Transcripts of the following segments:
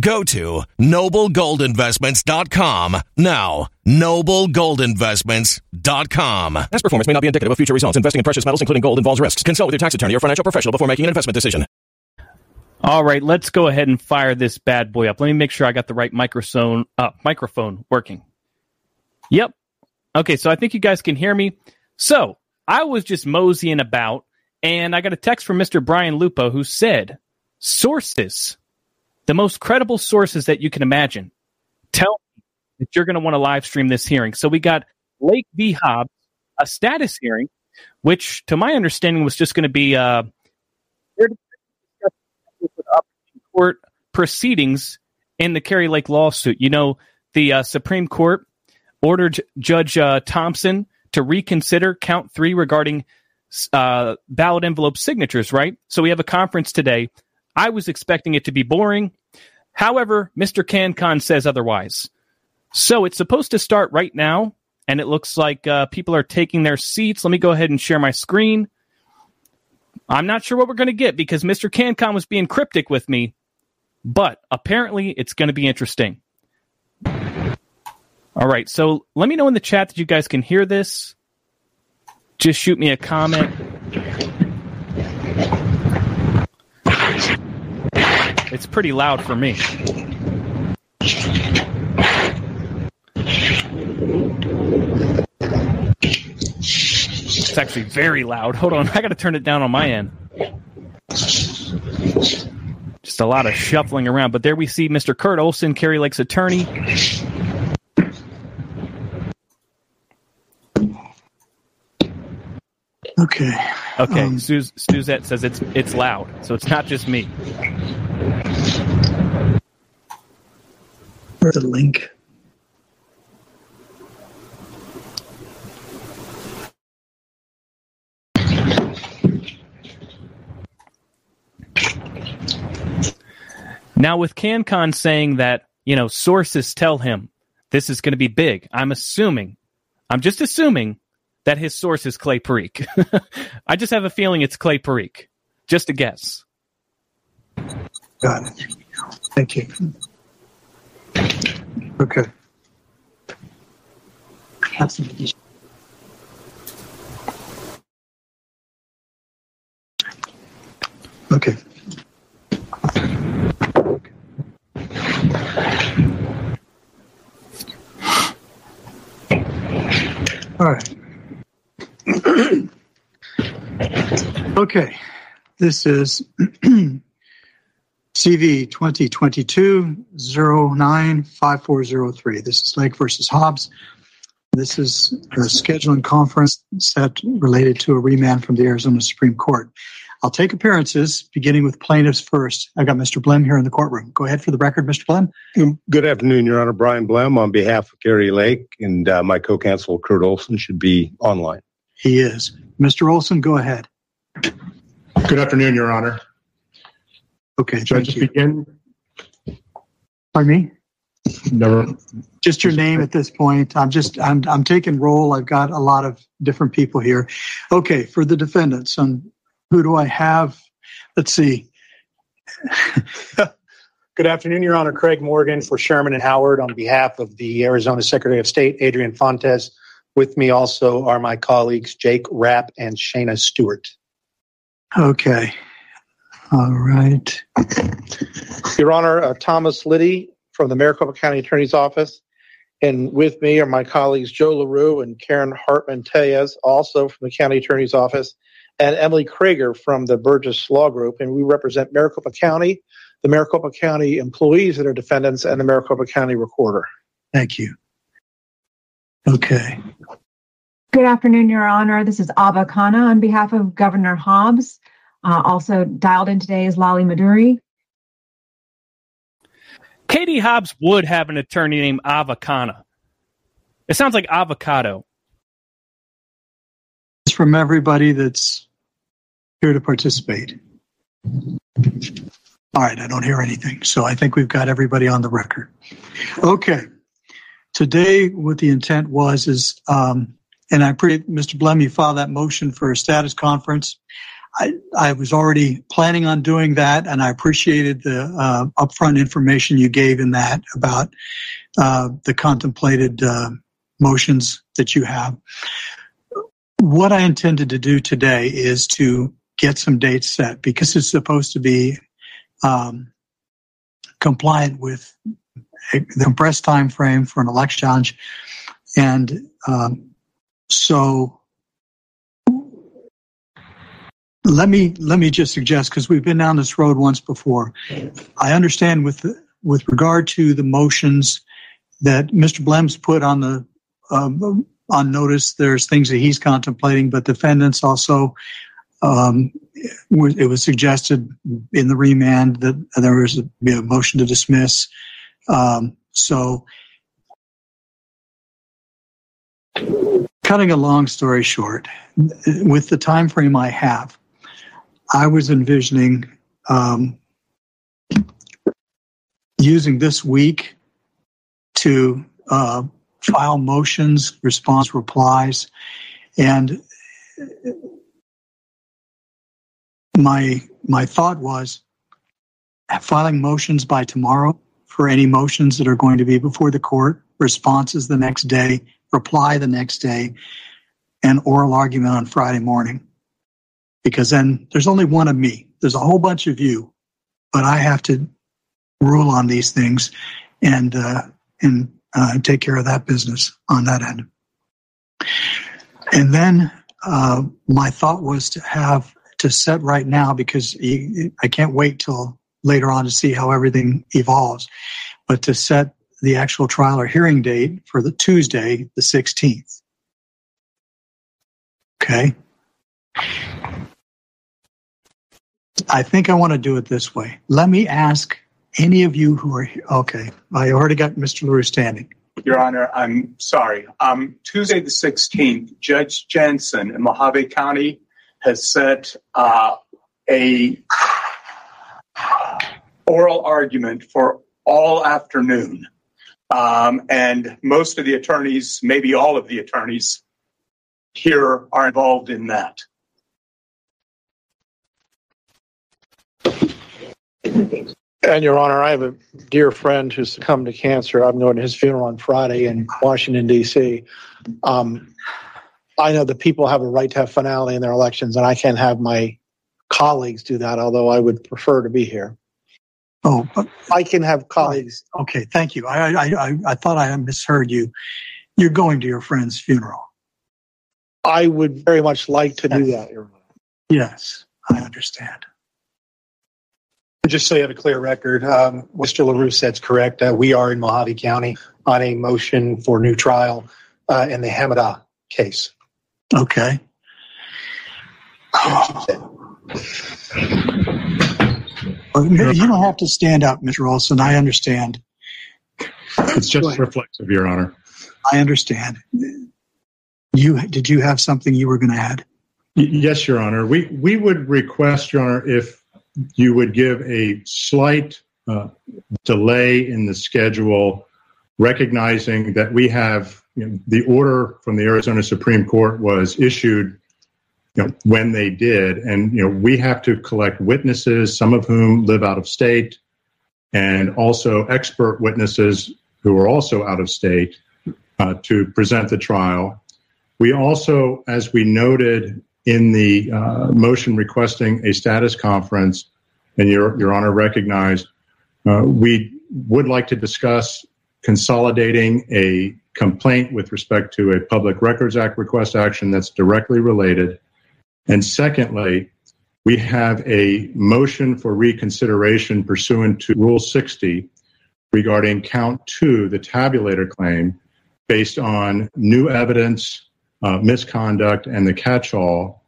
Go to noblegoldinvestments.com now. Noblegoldinvestments.com. Past performance may not be indicative of future results. Investing in precious metals, including gold, involves risks. Consult with your tax attorney or financial professional before making an investment decision. All right, let's go ahead and fire this bad boy up. Let me make sure I got the right microphone uh, microphone working. Yep. Okay, so I think you guys can hear me. So I was just moseying about, and I got a text from Mr. Brian Lupo who said, "Sources, the most credible sources that you can imagine, tell me that you're going to want to live stream this hearing." So we got Lake v. Hobbs, a status hearing, which, to my understanding, was just going to be uh, court proceedings in the Kari Lake lawsuit. You know, the uh, Supreme Court ordered Judge uh, Thompson to reconsider count three regarding uh, ballot envelope signatures, right? So we have a conference today. I was expecting it to be boring. However, Mr. CannCon says otherwise. So it's supposed to start right now, and it looks like uh, people are taking their seats. Let me go ahead and share my screen. I'm not sure what we're going to get because Mr. CannCon was being cryptic with me, but apparently it's going to be interesting. All right, so let me know in the chat that you guys can hear this. Just shoot me a comment. It's pretty loud for me. It's actually very loud. Hold on, I got to turn it down on my end. Just a lot of shuffling around. But there we see Mr. Kurt Olson, Kari Lake's attorney. Okay. Okay, Um, Suz- Suzette says it's it's loud, so it's not just me. Where's the link? Now, with CannCon saying that, you know, sources tell him this is going to be big, I'm assuming, I'm just assuming that his source is Clay Parikh. I just have a feeling it's Clay Parikh. Just a guess. Got it. Thank you. Okay. Okay. All right. okay. This is CV 2022-09-5403. This is Lake versus Hobbs. This is a scheduling conference set related to a remand from the Arizona Supreme Court. I'll take appearances, beginning with plaintiffs first. I've got Mr. Blehm here in the courtroom. Go ahead for the record, Mr. Blehm. Good afternoon, Your Honor. Bryan Blehm on behalf of Kari Lake and uh, my co-counsel Kurt Olson should be online. He is. Mr. Olson, go ahead. Good afternoon, Your Honor. Okay, Should I just you. begin? Pardon me? Never. Just your name at this point. I'm just, I'm, I'm taking roll. I've got a lot of different people here. Okay, for the defendants, um, who do I have? Let's see. Good afternoon, Your Honor. Craig Morgan for Sherman and Howard on behalf of the Arizona Secretary of State, Adrian Fontes. With me also are my colleagues Jake Rapp and Shana Stewart. Okay. All right. Your Honor, uh, Thomas Liddy from the Maricopa County Attorney's Office. And with me are my colleagues Joe LaRue and Karen Hartman Tellez, also from the County Attorney's Office, and Emily Craiger from the Burgess Law Group. And we represent Maricopa County, the Maricopa County employees that are defendants, and the Maricopa County Recorder. Thank you. Okay. Good afternoon, Your Honor. This is Abha Khanna on behalf of Governor Hobbs. Uh, also dialed in today is Lolly Maduri. Katie Hobbs would have an attorney named Avocana. It sounds like avocado. It's from everybody that's here to participate. All right, I don't hear anything. So I think we've got everybody on the record. Okay. Today, what the intent was is, um, and I pre Mr. Blehm, you filed that motion for a status conference. I, I was already planning on doing that, and I appreciated the uh, upfront information you gave in that about uh, the contemplated uh, motions that you have. What I intended to do today is to get some dates set because it's supposed to be um, compliant with the compressed time frame for an election challenge, and um, so let me let me just suggest because we've been down this road once before. I understand with with regard to the motions that Mr. Blehm's put on the um, on notice. There's things that he's contemplating, but defendants also. Um, it was suggested in the remand that there was a, be a motion to dismiss. Um, so, cutting a long story short, with the time frame I have, I was envisioning um, using this week to uh, file motions, response replies, and my my thought was filing motions by tomorrow for any motions that are going to be before the court, responses the next day, reply the next day, and oral argument on Friday morning. Because then there's only one of me. There's a whole bunch of you, but I have to rule on these things and uh, and uh, take care of that business on that end. And then uh, my thought was to have to set right now because I can't wait till later on to see how everything evolves, but to set the actual trial or hearing date for the Tuesday, the 16th. Okay. I think I want to do it this way. Let me ask any of you who are here. Okay. I already got Mr. LaRue standing. Your Honor, I'm sorry. Um, Tuesday the 16th, Judge Jantzen in Mohave County has set uh, a oral argument for all afternoon. Um, and most of the attorneys, maybe all of the attorneys here are involved in that. And Your Honor, I have a dear friend who's succumbed to cancer. I'm going to his funeral on Friday in Washington, D.C. Um, I know that people have a right to have finality in their elections, and I can't have my colleagues do that, although I would prefer to be here. Oh, I can have colleagues. Okay, thank you. I, I, I, I thought I misheard you. You're going to your friend's funeral. I would very much like to do that, Your Honor. Yes, I understand. Just so you have a clear record, um, Mr. LaRue said it's correct. Uh, we are in Mohave County on a motion for new trial uh, in the Hamadeh case. Okay. You don't have to stand up, Mr. Olson. I understand. It's just reflexive, Your Honor. I understand. You did you have something you were going to add? Yes, Your Honor. We we would request, Your Honor, if you would give a slight uh, delay in the schedule, recognizing that we have you know, the order from the Arizona Supreme Court was issued you know, when they did, and you know we have to collect witnesses, some of whom live out of state, and also expert witnesses who are also out of state uh, to present the trial. We also, as we noted in the uh, motion requesting a status conference, and your, your Honor recognized, uh, we would like to discuss consolidating a complaint with respect to a Public Records Act request action that's directly related. And secondly, we have a motion for reconsideration pursuant to Rule 60 regarding count two, the tabulator claim, based on new evidence, uh, misconduct, and the catch all.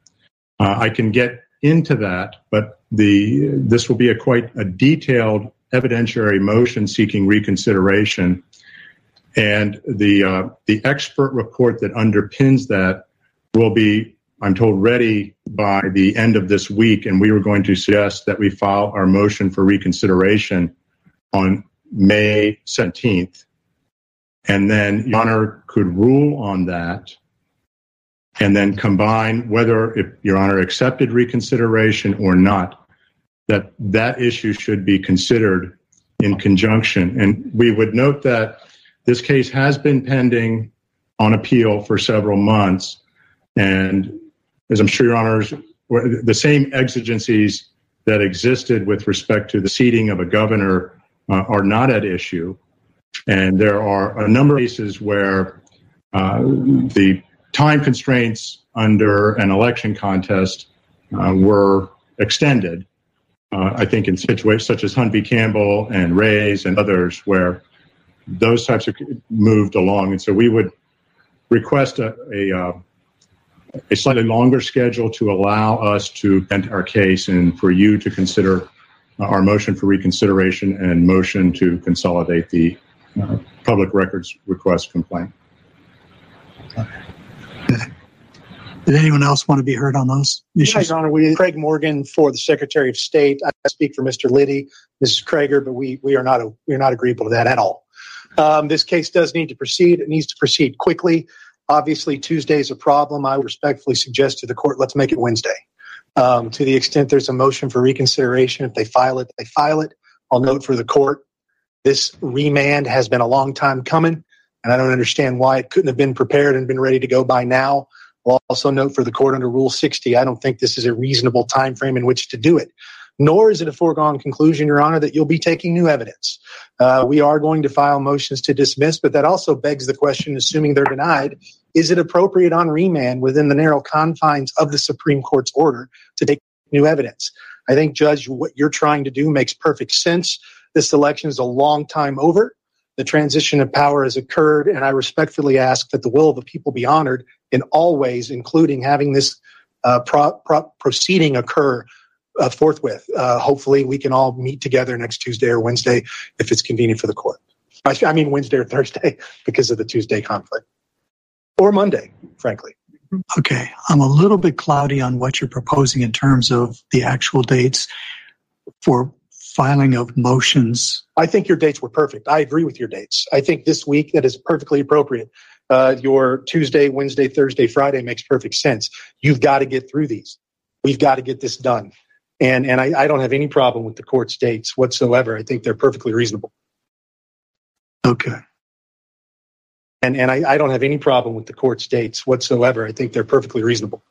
Uh, I can get into that, but the this will be a quite a detailed evidentiary motion seeking reconsideration, and the uh, the expert report that underpins that will be, I'm told, ready by the end of this week, and we were going to suggest that we file our motion for reconsideration on May 17th, and then Your Honor could rule on that and then combine whether if your honor accepted reconsideration or not that that issue should be considered in conjunction. And we would note that this case has been pending on appeal for several months. And as i'm sure your honors the same exigencies that existed with respect to the seating of a governor uh, are not at issue. And there are a number of cases where uh, the time constraints under an election contest uh, were extended. Uh, I think in situations such as Hunt v. Campbell and Rays and others, where those types of moved along, and so we would request a a, uh, a slightly longer schedule to allow us to end our case and for you to consider our motion for reconsideration and motion to consolidate the uh, public records request complaint. Did anyone else want to be heard on those issues? Yes, Honor. We, Craig Morgan for the Secretary of State. I speak for Mr. Liddy, Mrs. Craiger, but we, we are not a, we are not agreeable to that at all. Um, this case does need to proceed. It needs to proceed quickly. Obviously, Tuesday is a problem. I respectfully suggest to the court, let's make it Wednesday. Um, to the extent there's a motion for reconsideration, if they file it, they file it. I'll note for the court, this remand has been a long time coming, and I don't understand why it couldn't have been prepared and been ready to go by now. I'll also note for the court under Rule 60, I don't think this is a reasonable time frame in which to do it. Nor is it a foregone conclusion, Your Honor, that you'll be taking new evidence. Uh, we are going to file motions to dismiss, but that also begs the question, assuming they're denied, is it appropriate on remand within the narrow confines of the Supreme Court's order to take new evidence? I think, Judge, what you're trying to do makes perfect sense. This election is a long time over. The transition of power has occurred, and I respectfully ask that the will of the people be honored in all ways, including having this uh, pro- pro- proceeding occur uh, forthwith. Uh, hopefully, we can all meet together next Tuesday or Wednesday if it's convenient for the court. I, I mean, Wednesday or Thursday because of the Tuesday conflict, or Monday, frankly. Okay, I'm a little bit cloudy on what you're proposing in terms of the actual dates for filing of motions. I think your dates were perfect. I agree with your dates. I think this week that is perfectly appropriate. Uh, your Tuesday, Wednesday, Thursday, Friday makes perfect sense. You've got to get through these. We've got to get this done. And, and I, I don't have any problem with the court's dates whatsoever. I think they're perfectly reasonable. Okay. And, and I, I don't have any problem with the court's dates whatsoever. I think they're perfectly reasonable.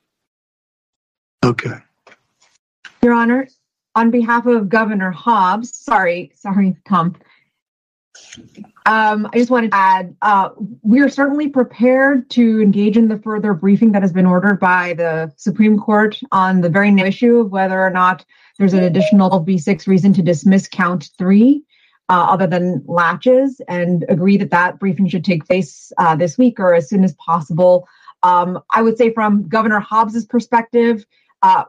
Okay. Your Honor, on behalf of Governor Hobbs, sorry, sorry, Tom. Um, I just wanted to add, uh, we are certainly prepared to engage in the further briefing that has been ordered by the Supreme Court on the very issue of whether or not there's an additional B6 reason to dismiss count three, uh, other than laches, and agree that that briefing should take place uh, this week or as soon as possible. Um, I would say, from Governor Hobbs's perspective, uh,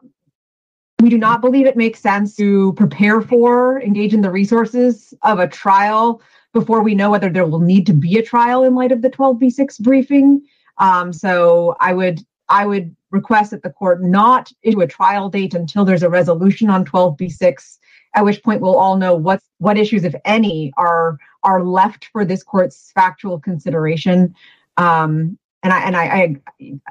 we do not believe it makes sense to prepare for, engage in the resources of a trial before we know whether there will need to be a trial in light of the 12b6 briefing. Um, so I would I would request that the court not issue a trial date until there's a resolution on 12b6, at which point we'll all know what what issues, if any, are are left for this court's factual consideration. Um, and I and I,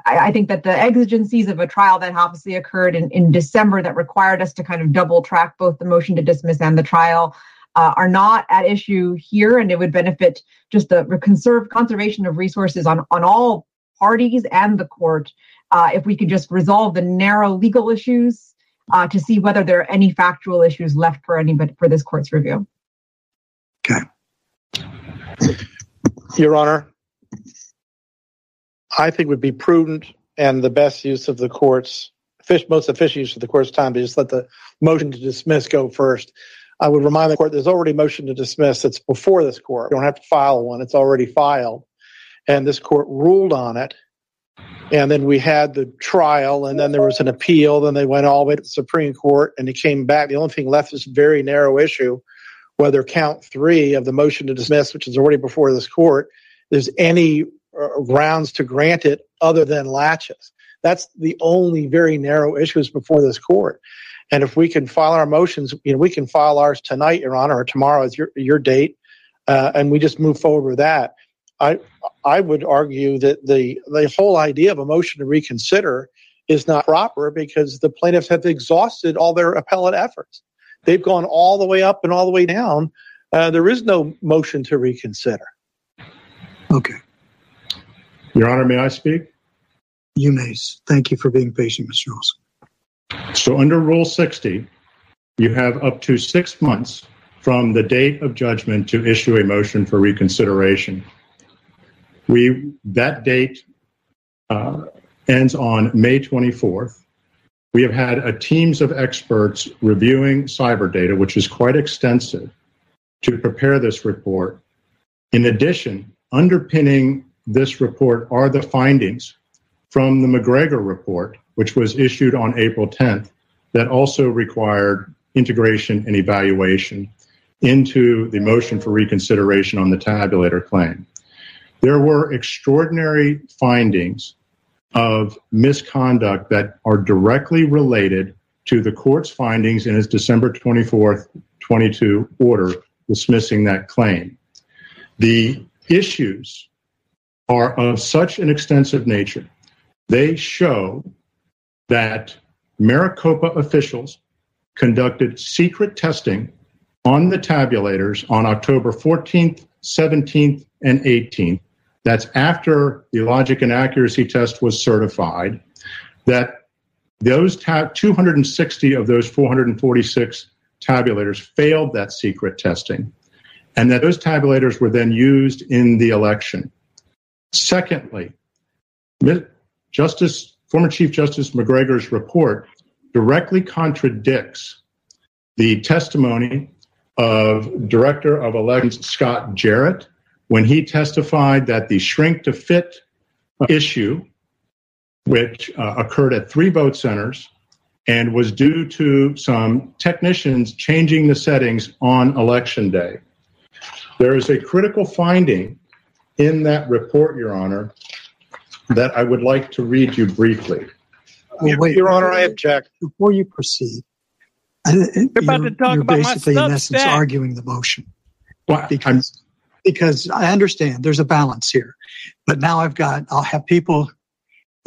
I I think that the exigencies of a trial that obviously occurred in, in December that required us to kind of double track both the motion to dismiss and the trial uh, are not at issue here, and it would benefit just the conserve conservation of resources on on all parties and the court uh, if we could just resolve the narrow legal issues uh, to see whether there are any factual issues left for anybody for this court's review. Okay. Your Honor, I think would be prudent and the best use of the court's fish, most efficient use of the court's time to just let the motion to dismiss go first. I would remind the court there's already a motion to dismiss. It's before this court. You don't have to file one. It's already filed. And this court ruled on it. And then we had the trial, and then there was an appeal. Then they went all the way to the Supreme Court, and it came back. The only thing left is very narrow issue whether count three of the motion to dismiss, which is already before this court, there's any grounds to grant it other than laches. That's the only very narrow issues before this court. And if we can file our motions, you know, we can file ours tonight, Your Honor, or tomorrow is your your date, uh, and we just move forward with that. I I would argue that the the whole idea of a motion to reconsider is not proper because the plaintiffs have exhausted all their appellate efforts. They've gone all the way up and all the way down. Uh, there is no motion to reconsider. Okay. Your Honor, may I speak? You may. Thank you for being patient, Mr. Olson. So under Rule 60, you have up to six months from the date of judgment to issue a motion for reconsideration. We that date uh, ends on May 24th. We have had a teams of experts reviewing cyber data, which is quite extensive, to prepare this report. In addition, underpinning this report are the findings from the McGregor report, which was issued on April 10th, that also required integration and evaluation into the motion for reconsideration on the tabulator claim. There were extraordinary findings of misconduct that are directly related to the court's findings in its December 24th, 22 order dismissing that claim. The issues are of such an extensive nature. They show that Maricopa officials conducted secret testing on the tabulators on October 14th, 17th, and 18th. That's after the logic and accuracy test was certified. That those ta- 260 of those 446 tabulators failed that secret testing, and that those tabulators were then used in the election. Secondly, Justice, former Chief Justice McGregor's report directly contradicts the testimony of Director of Elections Scott Jarrett when he testified that the shrink to fit issue, which uh, occurred at three vote centers and was due to some technicians changing the settings on election day. There is a critical finding in that report, Your Honor, that I would like to read you briefly. Well, wait, Your Honor, I object. Before you proceed, you're about to talk you're about my basically in essence Substack. arguing the motion Well, because because I understand there's a balance here, but now I've got I'll have people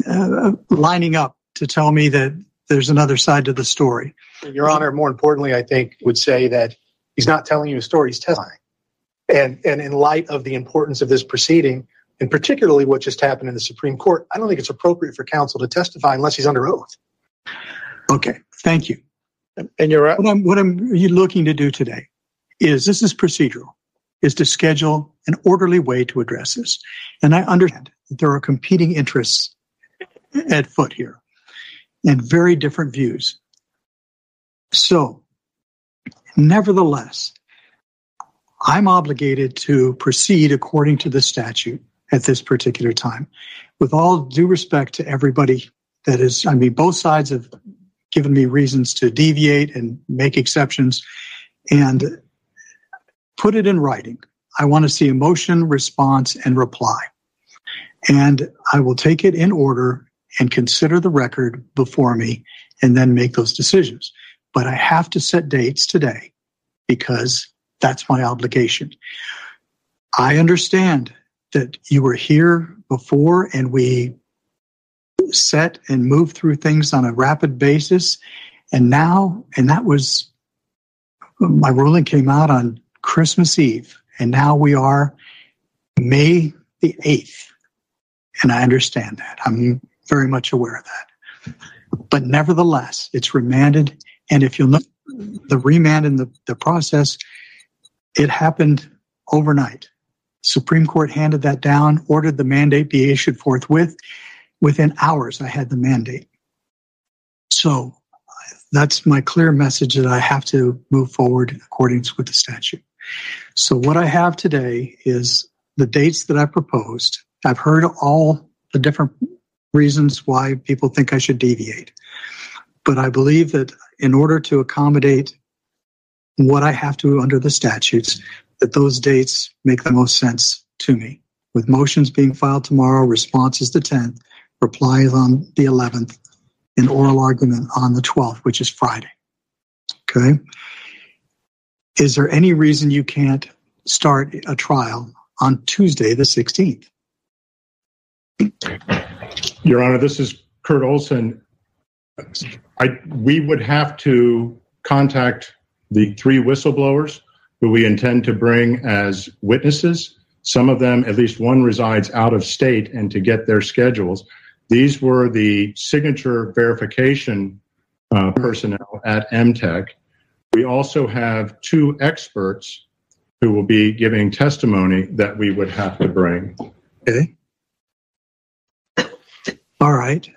uh, lining up to tell me that there's another side to the story. Your Honor, more importantly, I think would say that he's not telling you a story; he's testifying. And and in light of the importance of this proceeding, and particularly what just happened in the Supreme Court, I don't think it's appropriate for counsel to testify unless he's under oath. Okay, thank you. And you're right. What I'm what I'm looking to do today is this is procedural, is to schedule an orderly way to address this, and I understand that there are competing interests at foot here, and very different views. So, nevertheless, I'm obligated to proceed according to the statute at this particular time. With all due respect to everybody that is, I mean, both sides have given me reasons to deviate and make exceptions and put it in writing. I want to see a motion, response, and reply. And I will take it in order and consider the record before me and then make those decisions. But I have to set dates today because that's my obligation. I understand that you were here before and we set and moved through things on a rapid basis. And now, and that was my ruling came out on Christmas Eve. And now we are May the 8th. And I understand that. I'm very much aware of that. But nevertheless, it's remanded. And if you'll note the remand in the, the process, it happened overnight. Supreme Court handed that down, ordered the mandate be issued forthwith. Within hours, I had the mandate. So that's my clear message that I have to move forward in accordance with the statute. So what I have today is the dates that I proposed. I've heard all the different reasons why people think I should deviate. But I believe that in order to accommodate what I have to under the statutes, that those dates make the most sense to me. With motions being filed tomorrow, response is the 10th, reply is on the 11th, and oral argument on the 12th, which is Friday. Okay. Is there any reason you can't start a trial on Tuesday, the 16th? Your Honor, this is Kurt Olson. I, we would have to contact the three whistleblowers who we intend to bring as witnesses. Some of them, at least one, resides out of state, and to get their schedules. These were the signature verification uh, personnel at MTech. We also have two experts who will be giving testimony that we would have to bring. Okay. All right.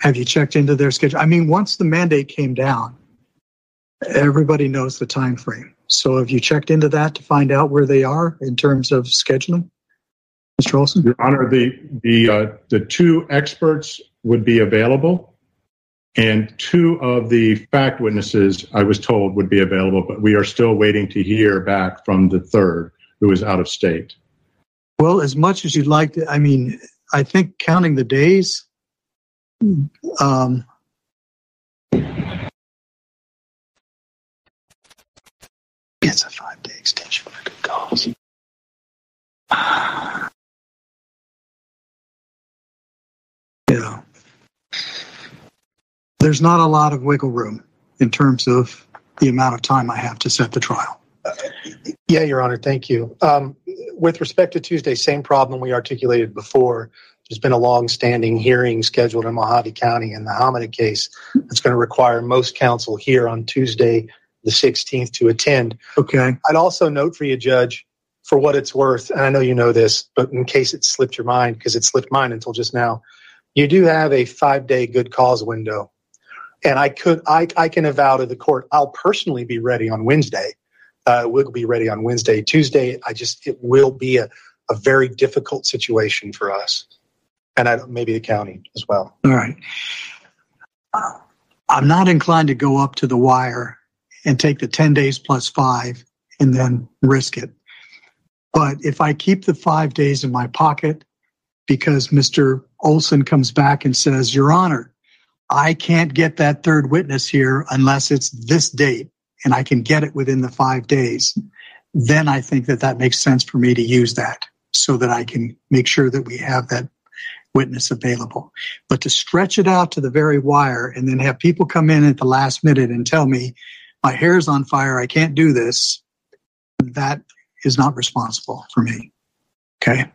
Have you checked into their schedule? I mean, once the mandate came down, everybody knows the time frame. So have you checked into that to find out where they are in terms of scheduling? Mr. Olson? Your Honor, the the uh, the two experts would be available, and two of the fact witnesses I was told would be available, but we are still waiting to hear back from the third, who is out of state. Well, as much as you'd like to, I mean, I think counting the days, um, it's a five day extension for good cause. Yeah. there's not a lot of wiggle room in terms of the amount of time I have to set the trial. Yeah, Your Honor, thank you. Um, with respect to Tuesday, same problem we articulated before. There's been a long-standing hearing scheduled in Mohave County in the Hamadeh case. that's going to require most counsel here on Tuesday, the 16th, to attend. Okay. I'd also note for you, Judge, for what it's worth, and I know you know this, but in case it slipped your mind, because it slipped mine until just now, you do have a five-day good cause window. And I could, I, I can avow to the court, I'll personally be ready on Wednesday. Uh, we'll be ready on Wednesday. Tuesday, I just, it will be a, a very difficult situation for us. And I, maybe the county as well. All right. Uh, I'm not inclined to go up to the wire and take the 10 days plus five and then risk it. But if I keep the five days in my pocket because Mr. Olson comes back and says, Your Honor, I can't get that third witness here unless it's this date and I can get it within the five days, then I think that that makes sense for me to use that so that I can make sure that we have that witness available. But to stretch it out to the very wire and then have people come in at the last minute and tell me my hair's on fire, I can't do this, that is not responsible for me. Okay.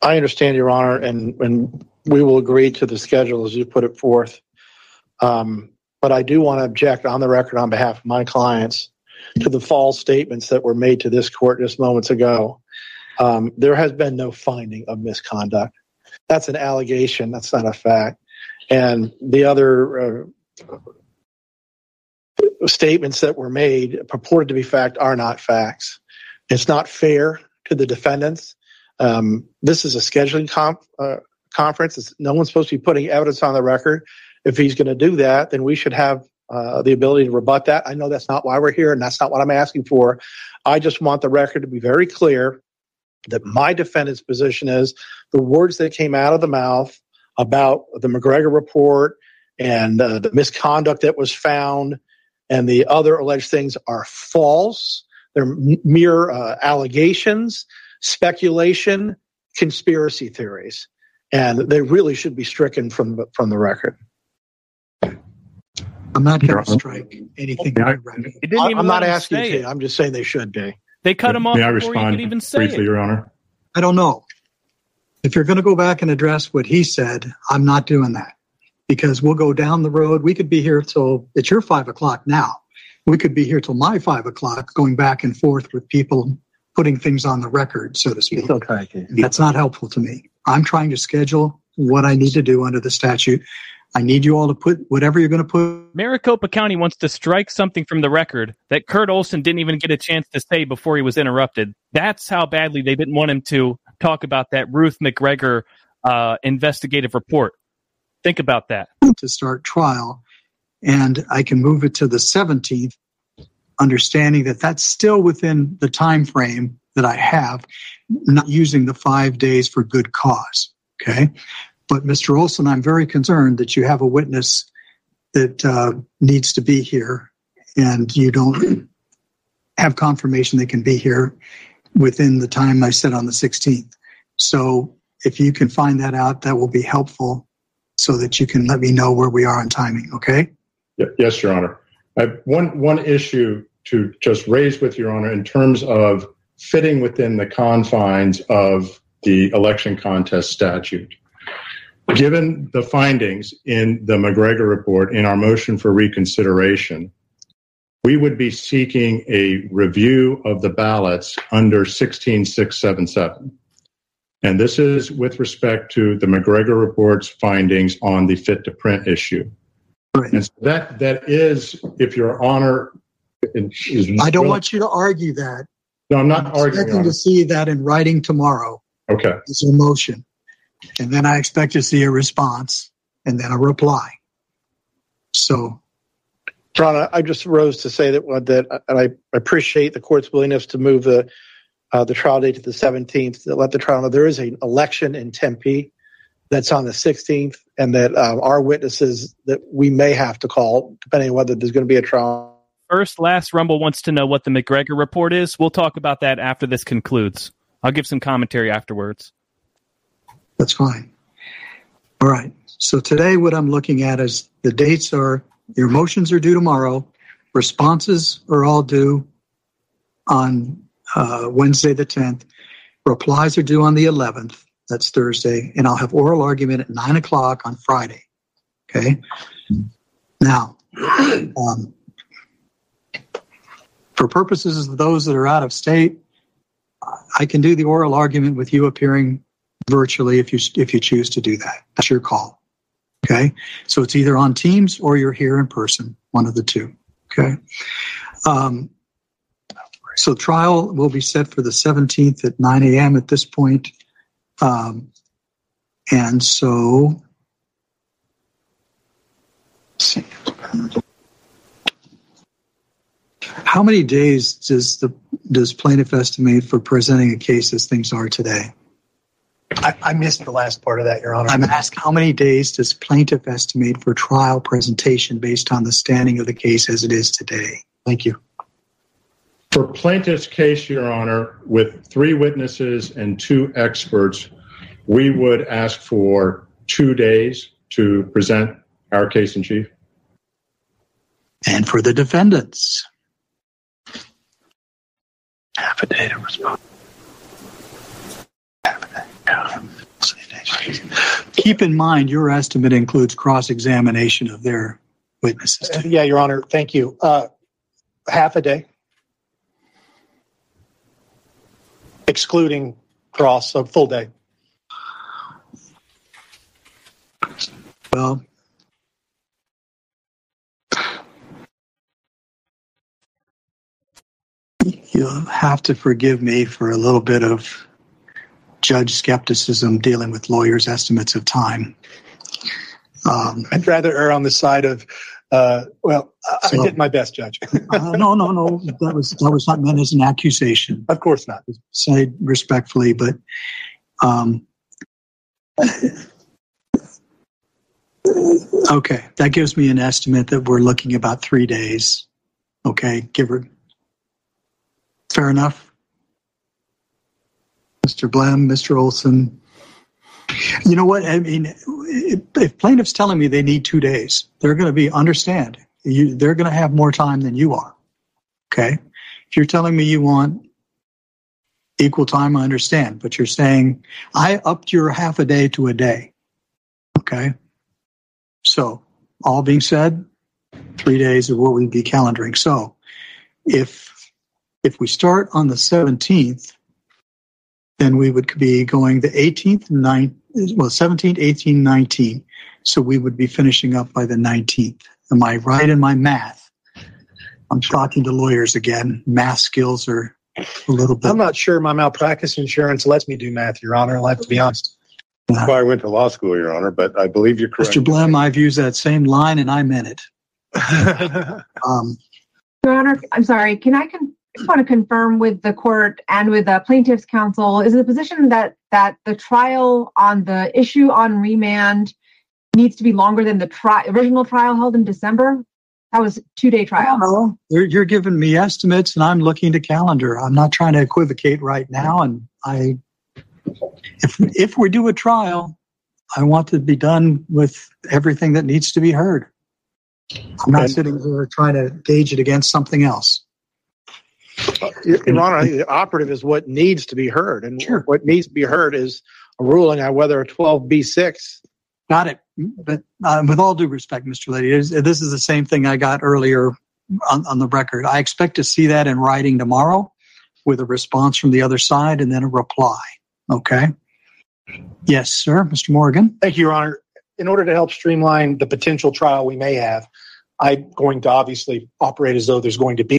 I understand, Your Honor, and, and we will agree to the schedule as you put it forth. Um, but I do want to object on the record on behalf of my clients to the false statements that were made to this court just moments ago. Um, there has been no finding of misconduct. That's an allegation. That's not a fact. And the other uh, statements that were made purported to be fact are not facts. It's not fair to the defendants. Um, this is a scheduling comp, uh, conference. It's, no one's supposed to be putting evidence on the record. If he's going to do that, then we should have uh, the ability to rebut that. I know that's not why we're here, and that's not what I'm asking for. I just want the record to be very clear that my defendant's position is the words that came out of the mouth about the McGregor report and uh, the misconduct that was found and the other alleged things are false. They're mere uh, allegations, speculation, conspiracy theories, and they really should be stricken from the, from the record. I'm not going to strike anything. May I, it didn't even I'm not asking say you it. to. I'm just saying they should be. They cut him off May I before he respond could even say briefly, it. Your Honor? I don't know. If you're going to go back and address what he said, I'm not doing that because we'll go down the road. We could be here till it's your five o'clock now. We could be here till my five o'clock going back and forth with people putting things on the record, so to speak. And That's not helpful to me. I'm trying to schedule what I need to do under the statute. I need you all to put whatever you're going to put. Maricopa County wants to strike something from the record that Kurt Olson didn't even get a chance to say before he was interrupted. That's how badly they didn't want him to talk about that Ruth McGregor uh, investigative report. Think about that. to start trial and I can move it to the 17th understanding that that's still within the time frame that I have not using the 5 days for good cause okay but Mr. Olson I'm very concerned that you have a witness that uh, needs to be here and you don't have confirmation they can be here within the time I said on the 16th so if you can find that out that will be helpful so that you can let me know where we are on timing, okay? Yes, Your Honor. I one, one issue to just raise with Your Honor in terms of fitting within the confines of the election contest statute. Given the findings in the McGregor report in our motion for reconsideration, we would be seeking a review of the ballots under 16677. And this is with respect to the McGregor report's findings on the fit to print issue. And so that that is, if Your Honor I don't want you to argue that. No, I'm not I'm arguing. expecting Your to see that in writing tomorrow Okay. as a motion. And then I expect to see a response and then a reply. So Ron, I- I just rose to say that that, and I appreciate the court's willingness to move the uh, the trial date to the 17th. To let the trial know there is an election in Tempe that's on the 16th, and that um, our witnesses that we may have to call, depending on whether there's going to be a trial. First, Last Rumble wants to know what the McGregor report is. We'll talk about that after this concludes. I'll give some commentary afterwards. that's fine. All right. So today, what I'm looking at is the dates are your motions are due tomorrow, responses are all due on uh, Wednesday the 10th, replies are due on the 11th, that's Thursday, and I'll have oral argument at 9 o'clock on Friday. Okay? Now, um, for purposes of those that are out of state, I can do the oral argument with you appearing virtually if you if you choose to do that. That's your call. Okay. So it's either on Teams or you're here in person, one of the two. Okay. Um, so trial will be set for the 17th at 9 a.m. at this point. Um, and so, how many days does the does plaintiff estimate for presenting a case as things are today? I, I missed the last part of that, Your Honor. I'm asked how many days does plaintiff estimate for trial presentation based on the standing of the case as it is today? Thank you. For plaintiff's case, Your Honor, with three witnesses and two experts, we would ask for two days to present our case in chief. And for the defendants? Half a day to respond. Keep in mind, your estimate includes cross-examination of their witnesses. Uh, yeah, Your Honor. Thank you. Uh, half a day, excluding cross, a full day. Well, you'll have to forgive me for a little bit of judge skepticism dealing with lawyers' estimates of time. Um, I'd rather err on the side of, uh, well, I, so, I did my best, Judge. uh, no, no, no. That was that was not meant as an accusation. Of course not. Say respectfully, but um, okay, that gives me an estimate that we're looking about three days. Okay, give her. Fair enough. Mr. Blehm, Mr. Olson. You know what? I mean, if plaintiffs telling me they need two days, they're going to be understand. You, they're going to have more time than you are. Okay. If you're telling me you want equal time, I understand. But you're saying I upped your half a day to a day. Okay. So, all being said, three days of what we'd be calendaring. So, if if we start on the 17th, then we would be going the 18th, 9th, well, 17th, 18th, 19th. So we would be finishing up by the 19th. Am I right in my math? I'm talking to lawyers again. Math skills are a little bit. I'm not sure my malpractice insurance lets me do math, Your Honor. I'll have to be honest. That's why I went to law school, Your Honor, but I believe you're correct. Mr. Blehm, I've used that same line and I meant it. um, Your Honor, I'm sorry. Can I con- just want to confirm with the court and with the plaintiff's counsel is the position that that the trial on the issue on remand needs to be longer than the tri- original trial held in December. That was two day trial. No, you're, you're giving me estimates, and I'm looking to calendar. I'm not trying to equivocate right now. And I, if if we do a trial, I want to be done with everything that needs to be heard. I'm not sitting here trying to gauge it against something else. Your Honor, the operative is what needs to be heard, and sure. what needs to be heard is a ruling on whether a 12b6. Got it. But uh, with all due respect, Mr. Liddy, this is the same thing I got earlier on, on the record. I expect to see that in writing tomorrow, with a response from the other side, and then a reply. Okay. Yes, sir, Mr. Morgan. Thank you, Your Honor. In order to help streamline the potential trial we may have, I'm going to obviously operate as though there's going to be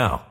now.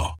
now.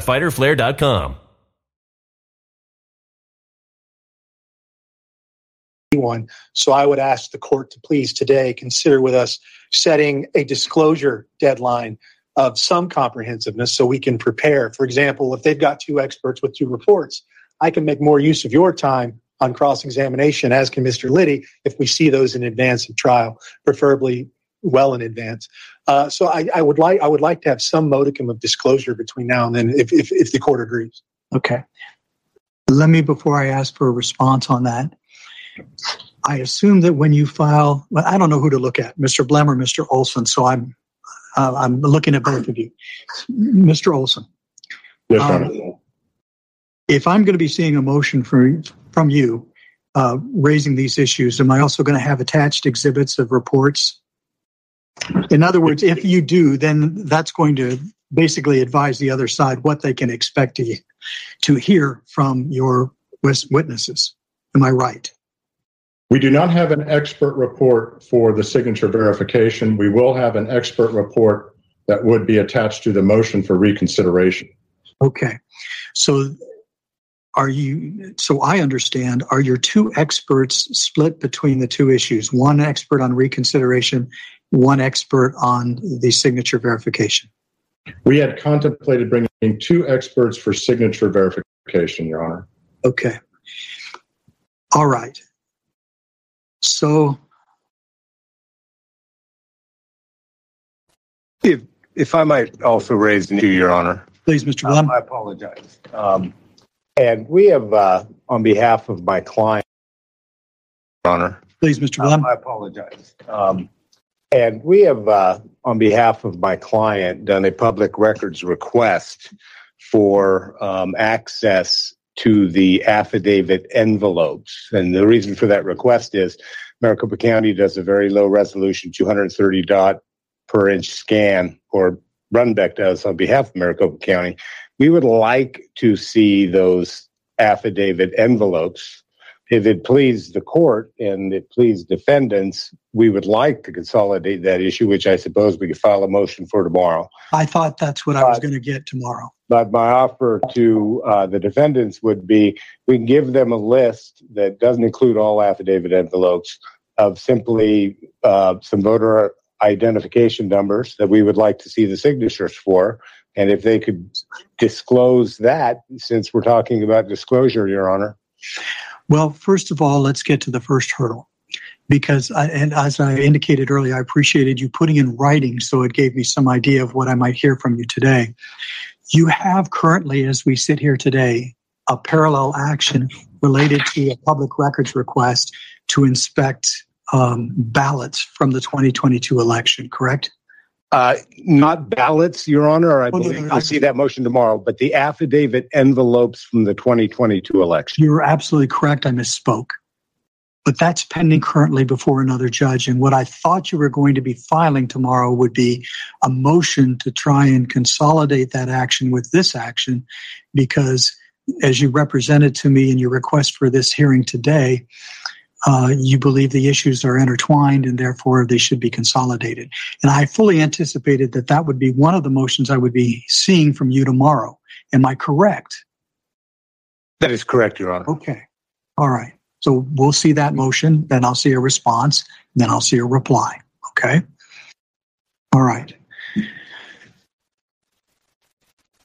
www.fighterflare.com. So I would ask the court to please today consider with us setting a disclosure deadline of some comprehensiveness so we can prepare. For example, if they've got two experts with two reports, I can make more use of your time on cross examination, as can Mr. Liddy, if we see those in advance of trial, preferably well in advance. Uh, so I, I, would like I would like to have some modicum of disclosure between now and then, if, if, if the court agrees. Okay. Let me, before I ask for a response on that, I assume that when you file, well, I don't know who to look at, Mr. Blehm or Mr. Olson. So I'm uh, I'm looking at both of you, Mr. Olson. Yes, um, if I'm going to be seeing a motion from from you uh, raising these issues, am I also going to have attached exhibits of reports? In other words, if you do, then that's going to basically advise the other side what they can expect to, to hear from your witnesses. Am I right? We do not have an expert report for the signature verification. We will have an expert report that would be attached to the motion for reconsideration. Okay. So are you so I understand are your two experts split between the two issues one expert on reconsideration one expert on the signature verification we had contemplated bringing two experts for signature verification your honor okay all right so if if i might also raise an issue your honor please mr Blehm. Um, i apologize um, and we have, uh, on behalf of my client, Your Honor. Please, Mr. Blehm. Um, I apologize. And we have, uh, on behalf of my client, done a public records request for um, access to the affidavit envelopes. And the reason for that request is Maricopa County does a very low resolution, 230 dot per inch scan, or Runbeck does on behalf of Maricopa County we would like to see those affidavit envelopes if it pleased the court and it pleased defendants, we would like to consolidate that issue, which I suppose we could file a motion for tomorrow. I thought that's what I was going to get tomorrow. But my offer to uh, the defendants would be we can give them a list that doesn't include all affidavit envelopes of simply uh, some voter identification numbers that we would like to see the signatures for. And if they could disclose that, since we're talking about disclosure, Your Honor. Well, first of all, let's get to the first hurdle. Because, I, and as I indicated earlier, I appreciated you putting in writing so it gave me some idea of what I might hear from you today. You have currently, as we sit here today, a parallel action related to a public records request to inspect um, ballots from the 2022 election, correct? Uh, not ballots, Your Honor. I oh, believe we'll see that motion tomorrow, but the affidavit envelopes from the 2022 election. You're absolutely correct. I misspoke. But that's pending currently before another judge. And what I thought you were going to be filing tomorrow would be a motion to try and consolidate that action with this action, because as you represented to me in your request for this hearing today, uh, you believe the issues are intertwined and therefore they should be consolidated. And I fully anticipated that that would be one of the motions I would be seeing from you tomorrow. Am I correct? That is correct, Your Honor. Okay. All right. So we'll see that motion, then I'll see a response, then I'll see a reply. Okay. All right.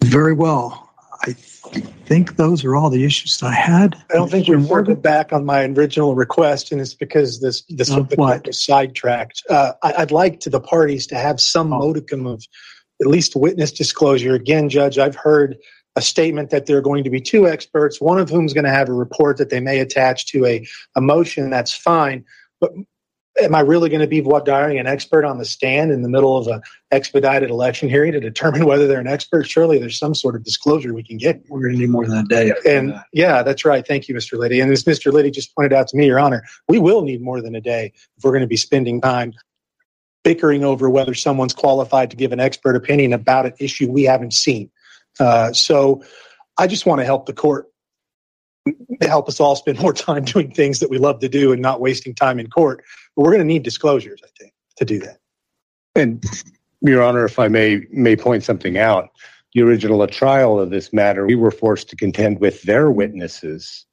Very well. I think those are all the issues I had. I don't think we've worked back on my original request, and it's because this this uh, was sidetracked. Uh, I, would like to the parties to have some oh. modicum of at least witness disclosure. Again, Judge, I've heard a statement that there are going to be two experts, one of whom is going to have a report that they may attach to a, a motion. That's fine. But am I really going to be what diaring an expert on the stand in the middle of an expedited election hearing to determine whether they're an expert? Surely there's some sort of disclosure we can get. We're going to need more than a day. And that. yeah, that's right. Thank you, Mr. Liddy. And as Mr. Liddy just pointed out to me, Your Honor, we will need more than a day if we're going to be spending time bickering over whether someone's qualified to give an expert opinion about an issue we haven't seen. Uh, so I just want to help the court help us all spend more time doing things that we love to do and not wasting time in court. But we're going to need disclosures, I think, to do that. And Your Honor, if I may may point something out, the original trial of this matter, we were forced to contend with their witnesses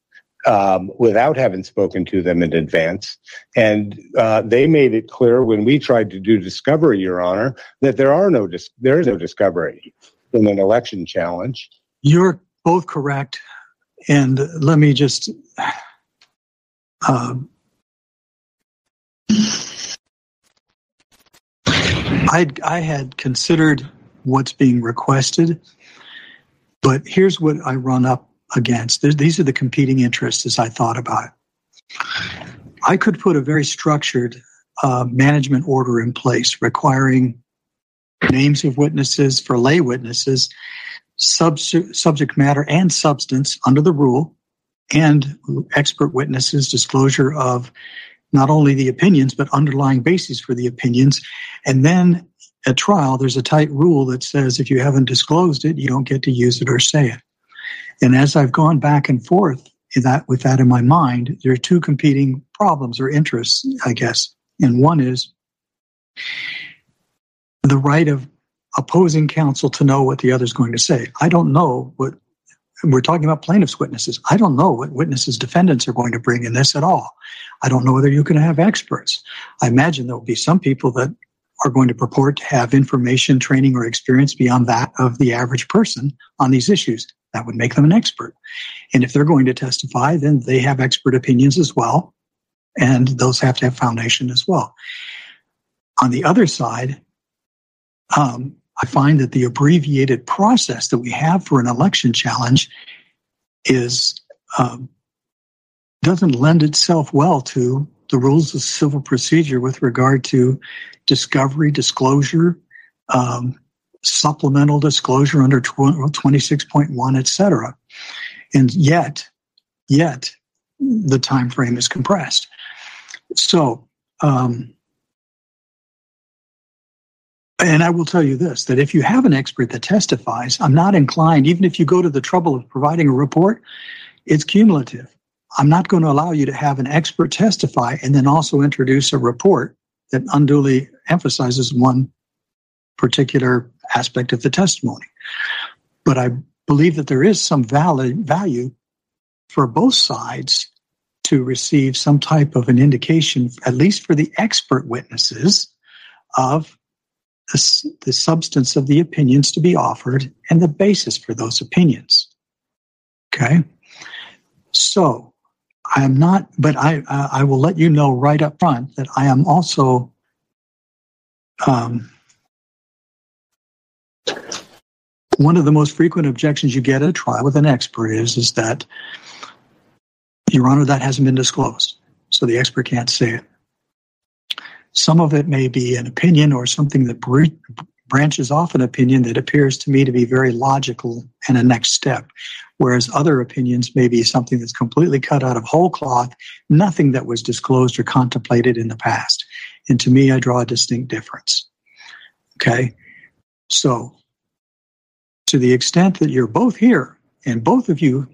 um, without having spoken to them in advance. And uh, they made it clear when we tried to do discovery, Your Honor, that there are no dis- there is no discovery in an election challenge. You're both correct. And let me just uh, I I had considered what's being requested, but here's what I run up against. these are the competing interests as I thought about it. I could put a very structured uh, management order in place requiring names of witnesses for lay witnesses, subject matter and substance under the rule, and expert witnesses, disclosure of not only the opinions, but underlying bases for the opinions. And then at trial, there's a tight rule that says if you haven't disclosed it, you don't get to use it or say it. And as I've gone back and forth that, with that in my mind, there are two competing problems or interests, I guess. And one is the right of opposing counsel to know what the other is going to say. I don't know what we're talking about plaintiff's witnesses. I don't know what witnesses defendants are going to bring in this at all. I don't know whether you can have experts. I imagine there will be some people that are going to purport to have information, training, or experience beyond that of the average person on these issues. That would make them an expert. And if they're going to testify, then they have expert opinions as well. And those have to have foundation as well. On the other side, um, I find that the abbreviated process that we have for an election challenge is um, doesn't lend itself well to the rules of civil procedure with regard to discovery, disclosure, um, supplemental disclosure under 26.1, et cetera. And yet, yet the time frame is compressed. So, um, and I will tell you this that if you have an expert that testifies, I'm not inclined, even if you go to the trouble of providing a report, it's cumulative. I'm not going to allow you to have an expert testify and then also introduce a report that unduly emphasizes one particular aspect of the testimony. But I believe that there is some valid value for both sides to receive some type of an indication, at least for the expert witnesses, of the, the substance of the opinions to be offered and the basis for those opinions. Okay? So, I am not, but I, I will let you know right up front that I am also um, one of the most frequent objections you get at a trial with an expert is is that your honor that hasn't been disclosed so the expert can't say it some of it may be an opinion or something that branches off an opinion that appears to me to be very logical and a next step. Whereas other opinions may be something that's completely cut out of whole cloth nothing that was disclosed or contemplated in the past. And to me i draw a distinct difference. Okay? So to the extent that you're both here and both of you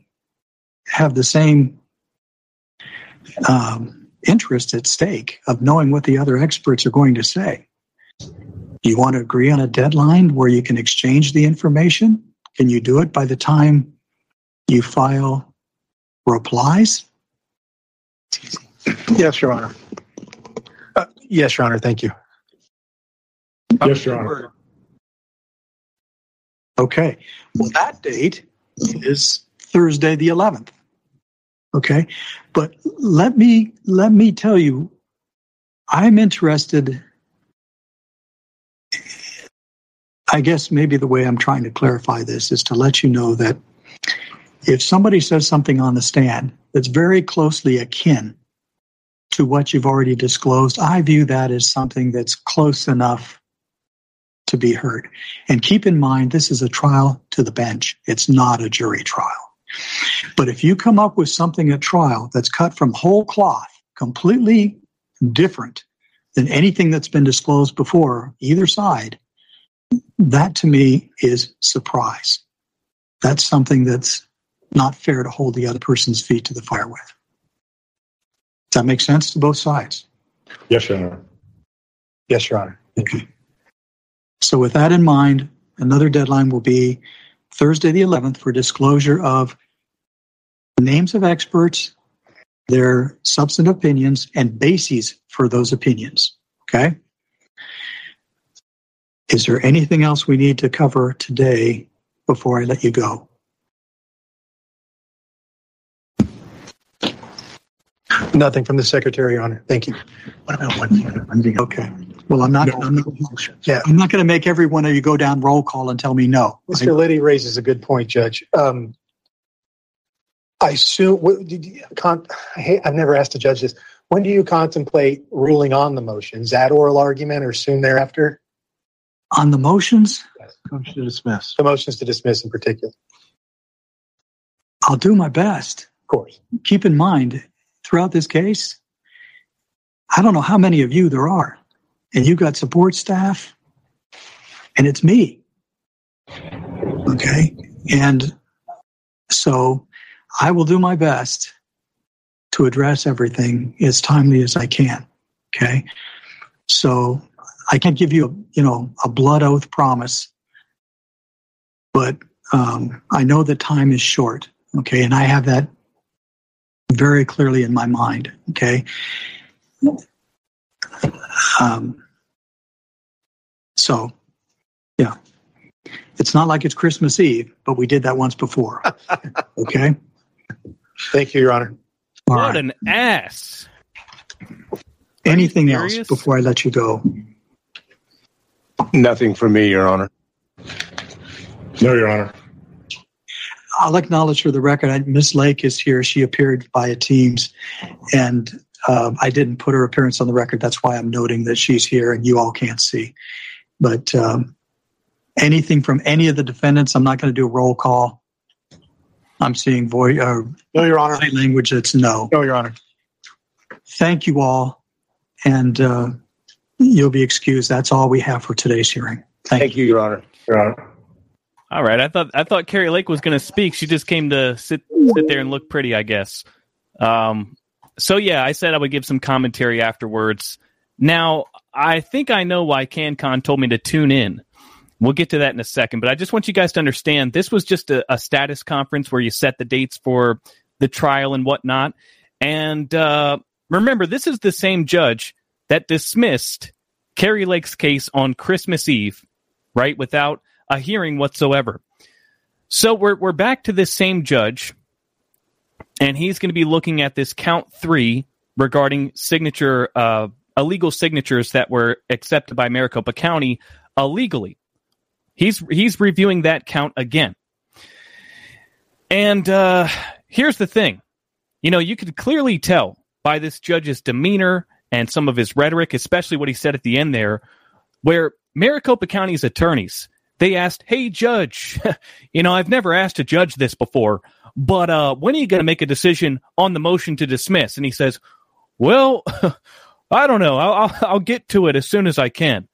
have the same um, interest at stake of knowing what the other experts are going to say. You want to agree on a deadline where you can exchange the information? Can you do it by the time you file replies? Yes, Your Honor. Uh, yes, Your Honor. Thank you. Yes, Your Honor. Okay. Well, that date is Thursday the 11th. Okay. But let me let me tell you I'm interested I guess maybe the way I'm trying to clarify this is to let you know that if somebody says something on the stand that's very closely akin to what you've already disclosed, I view that as something that's close enough to be heard. And keep in mind, this is a trial to the bench. It's not a jury trial. But if you come up with something at trial that's cut from whole cloth, completely different than anything that's been disclosed before, either side, that to me is surprise. That's something that's not fair to hold the other person's feet to the fire with. Does that make sense to both sides? Yes, Your Honor. Yes, Your Honor. Okay. So, with that in mind, another deadline will be Thursday the 11th for disclosure of names of experts, their substantive opinions, and bases for those opinions. Okay? Is there anything else we need to cover today before I let you go? Nothing from the Secretary, Your Honor. Thank you. What about one thing? Okay. Well, I'm not. No. I'm not yeah, I'm not going to make every one of you go down roll call and tell me no. Mr. Liddy raises a good point, Judge. Um, I assume. What, did you, con, I hate, I've never asked a judge this. When do you contemplate ruling on the motions? Is that oral argument or soon thereafter? On the motions? Yes. Motion to dismiss. The motions to dismiss in particular. I'll do my best. Of course. Keep in mind, throughout this case, I don't know how many of you there are and you've got support staff, and it's me. Okay. And so I will do my best to address everything as timely as I can. Okay. So I can't give you a, you know, a blood oath promise, but um, I know that time is short. Okay. And I have that very clearly in my mind. Okay. Um, so, yeah, it's not like it's Christmas Eve, but we did that once before. okay. Thank you, Your Honor. All what right. an ass. Anything else before I let you go? Nothing for me, Your Honor. No, Your Honor. I'll acknowledge for the record, Miss Lake is here. She appeared via Teams, and um, I didn't put her appearance on the record. That's why I'm noting that she's here and you all can't see. But um, anything from any of the defendants, I'm not going to do a roll call. I'm seeing voice. Uh, no, Your Honor. Language that's no. No, Your Honor. Thank you all, and uh, you'll be excused. That's all we have for today's hearing. Thank, Thank you, Your Honor. Your Honor. All right. I thought I thought Kari Lake was going to speak. She just came to sit sit there and look pretty, I guess. Um, so yeah, I said I would give some commentary afterwards. Now, I think I know why CannCon told me to tune in. We'll get to that in a second, but I just want you guys to understand this was just a, a status conference where you set the dates for the trial and whatnot. And uh, remember, this is the same judge that dismissed Kari Lake's case on Christmas Eve, right, without a hearing whatsoever. So we're we're back to this same judge, and he's going to be looking at this count three regarding signature uh, illegal signatures that were accepted by Maricopa County illegally. He's he's reviewing that count again. And uh, here's the thing, you know, you could clearly tell by this judge's demeanor and some of his rhetoric, especially what he said at the end there, where Maricopa County's attorneys they asked, "Hey, judge, you know, I've never asked a judge this before, but uh, when are you going to make a decision on the motion to dismiss?" And he says, "Well, I don't know. I'll, I'll, I'll get to it as soon as I can."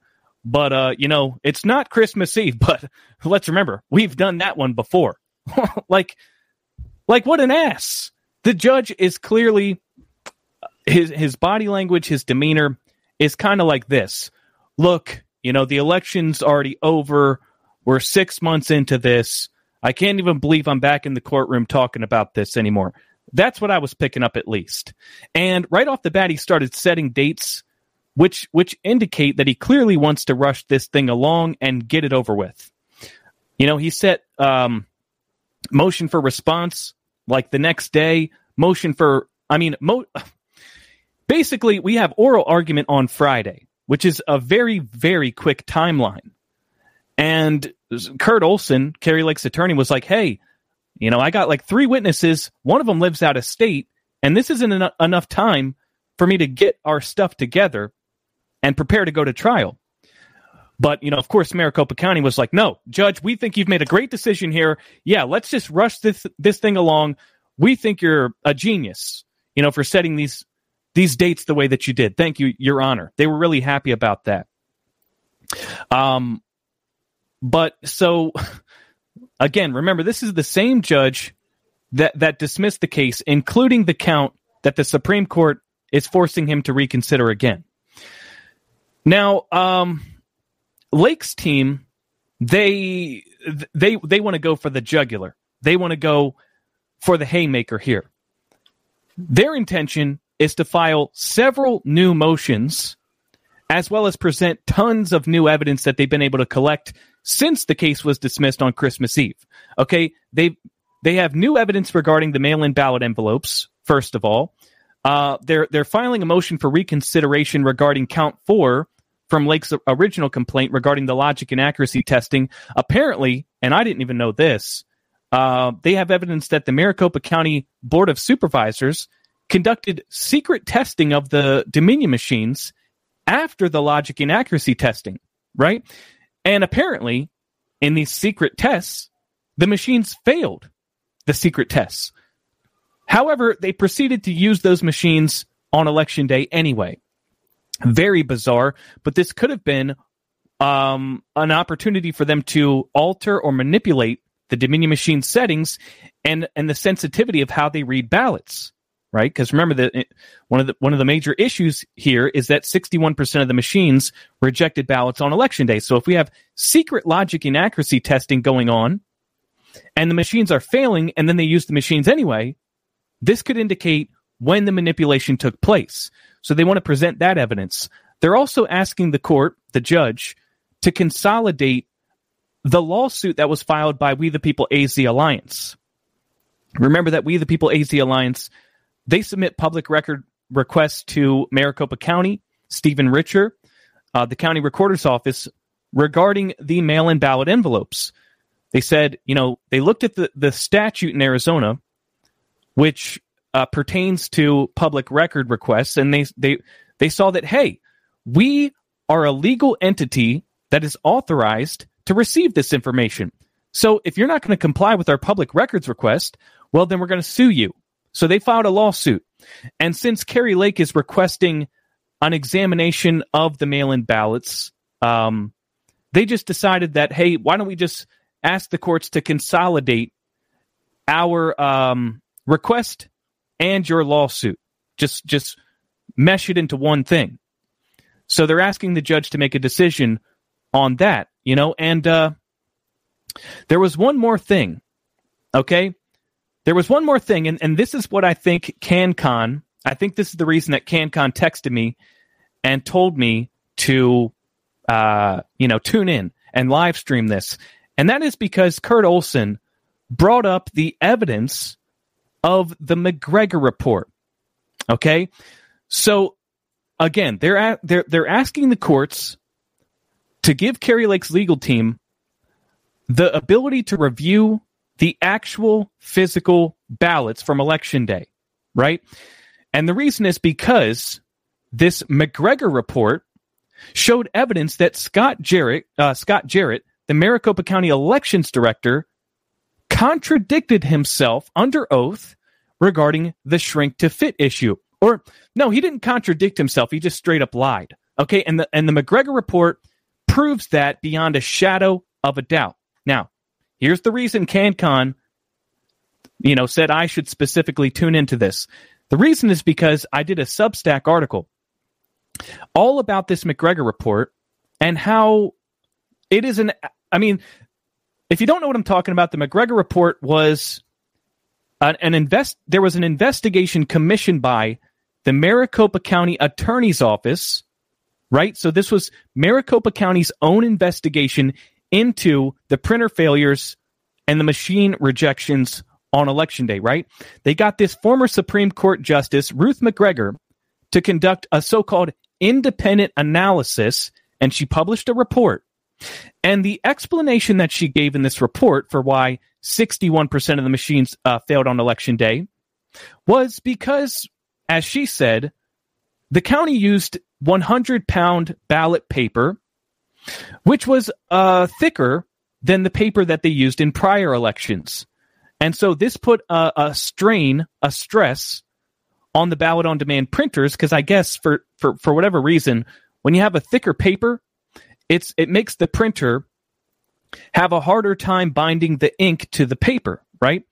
But uh, you know, it's not Christmas Eve. But let's remember, we've done that one before. like, like what an ass! The judge is clearly his his body language, his demeanor is kind of like this. Look, you know, the election's already over. We're six months into this. I can't even believe I'm back in the courtroom talking about this anymore. That's what I was picking up at least. And right off the bat, he started setting dates which which indicate that he clearly wants to rush this thing along and get it over with. You know, he set um, motion for response like the next day, motion for I mean, mo- basically we have oral argument on Friday, which is a very very quick timeline. And Kurt Olson, Kari Lake's attorney, was like, "Hey, you know, I got like three witnesses. One of them lives out of state, and this isn't en- enough time for me to get our stuff together and prepare to go to trial. But, you know, of course, Maricopa County was like, no, judge, we think you've made a great decision here. Yeah, let's just rush this, this thing along. We think you're a genius, you know, for setting these, these dates the way that you did. Thank you, Your Honor. They were really happy about that. Um, but so again, remember, this is the same judge that, that dismissed the case, including the count that the Supreme Court is forcing him to reconsider again. Now, um, Lake's team, they they they want to go for the jugular. They want to go for the haymaker here. Their intention is to file several new motions as well as present tons of new evidence that they've been able to collect since the case was dismissed on Christmas Eve. Okay, they they have new evidence regarding the mail-in ballot envelopes. First of all, uh, they're they're filing a motion for reconsideration regarding count four, from Lake's original complaint regarding the logic and accuracy testing. Apparently, and I didn't even know this, uh, they have evidence that the Maricopa County Board of Supervisors conducted secret testing of the Dominion machines after the logic and accuracy testing, right? And apparently, in these secret tests, the machines failed the secret tests. However, they proceeded to use those machines on election day anyway. Very bizarre, but this could have been um, an opportunity for them to alter or manipulate the Dominion machine settings and and the sensitivity of how they read ballots, right? Because remember that eh, one of the one of the major issues here is that 61% of the machines rejected ballots on election day. So if we have secret logic and accuracy testing going on and the machines are failing and then they use the machines anyway, this could indicate when the manipulation took place. So they want to present that evidence. They're also asking the court, the judge, to consolidate the lawsuit that was filed by We the People AZ Alliance. Remember that We the People AZ Alliance, they submit public record requests to Maricopa County, Stephen Richer, uh, the county recorder's office regarding the mail in ballot envelopes. They said, you know, they looked at the, the statute in Arizona, which uh, pertains to public record requests, and they they they saw that hey, we are a legal entity that is authorized to receive this information. So if you're not going to comply with our public records request, well, then we're going to sue you. So they filed a lawsuit. And since Kari Lake is requesting an examination of the mail in ballots, um, they just decided that, hey, why don't we just ask the courts to consolidate our um, request and your lawsuit. Just just mesh it into one thing. So they're asking the judge to make a decision on that, you know, and uh, there was one more thing. Okay? There was one more thing, and, and this is what I think CannCon, I think this is the reason that CannCon texted me and told me to, uh, you know, tune in and live stream this. And that is because Kurt Olson brought up the evidence of the McGregor report. Okay? So again, they're at, they're they're asking the courts to give Kari Lake's legal team the ability to review the actual physical ballots from election day, right? And the reason is because this McGregor report showed evidence that Scott Jarrett, uh, Scott Jarrett, the Maricopa County elections director, contradicted himself under oath regarding the shrink to fit issue. Or no, he didn't contradict himself. He just straight up lied. Okay, and the and the McGregor report proves that beyond a shadow of a doubt. Here's the reason CannCon, you know, said I should specifically tune into this. The reason is because I did a Substack article all about this McGregor report and how it is an. I mean, if you don't know what I'm talking about, the McGregor report was an, an invest. There was an investigation commissioned by the Maricopa County Attorney's Office, right? So this was Maricopa County's own investigation into the printer failures and the machine rejections on election day, right? They got this former Supreme Court Justice, Ruth McGregor, to conduct a so called independent analysis, and she published a report. And the explanation that she gave in this report for why 61% of the machines uh, failed on election day was because as she said, the county used 100 pound ballot paper, which was uh, thicker than the paper that they used in prior elections. And so this put a, a strain, a stress on the ballot on demand printers because I guess for, for, for whatever reason, when you have a thicker paper, it's it makes the printer have a harder time binding the ink to the paper, right?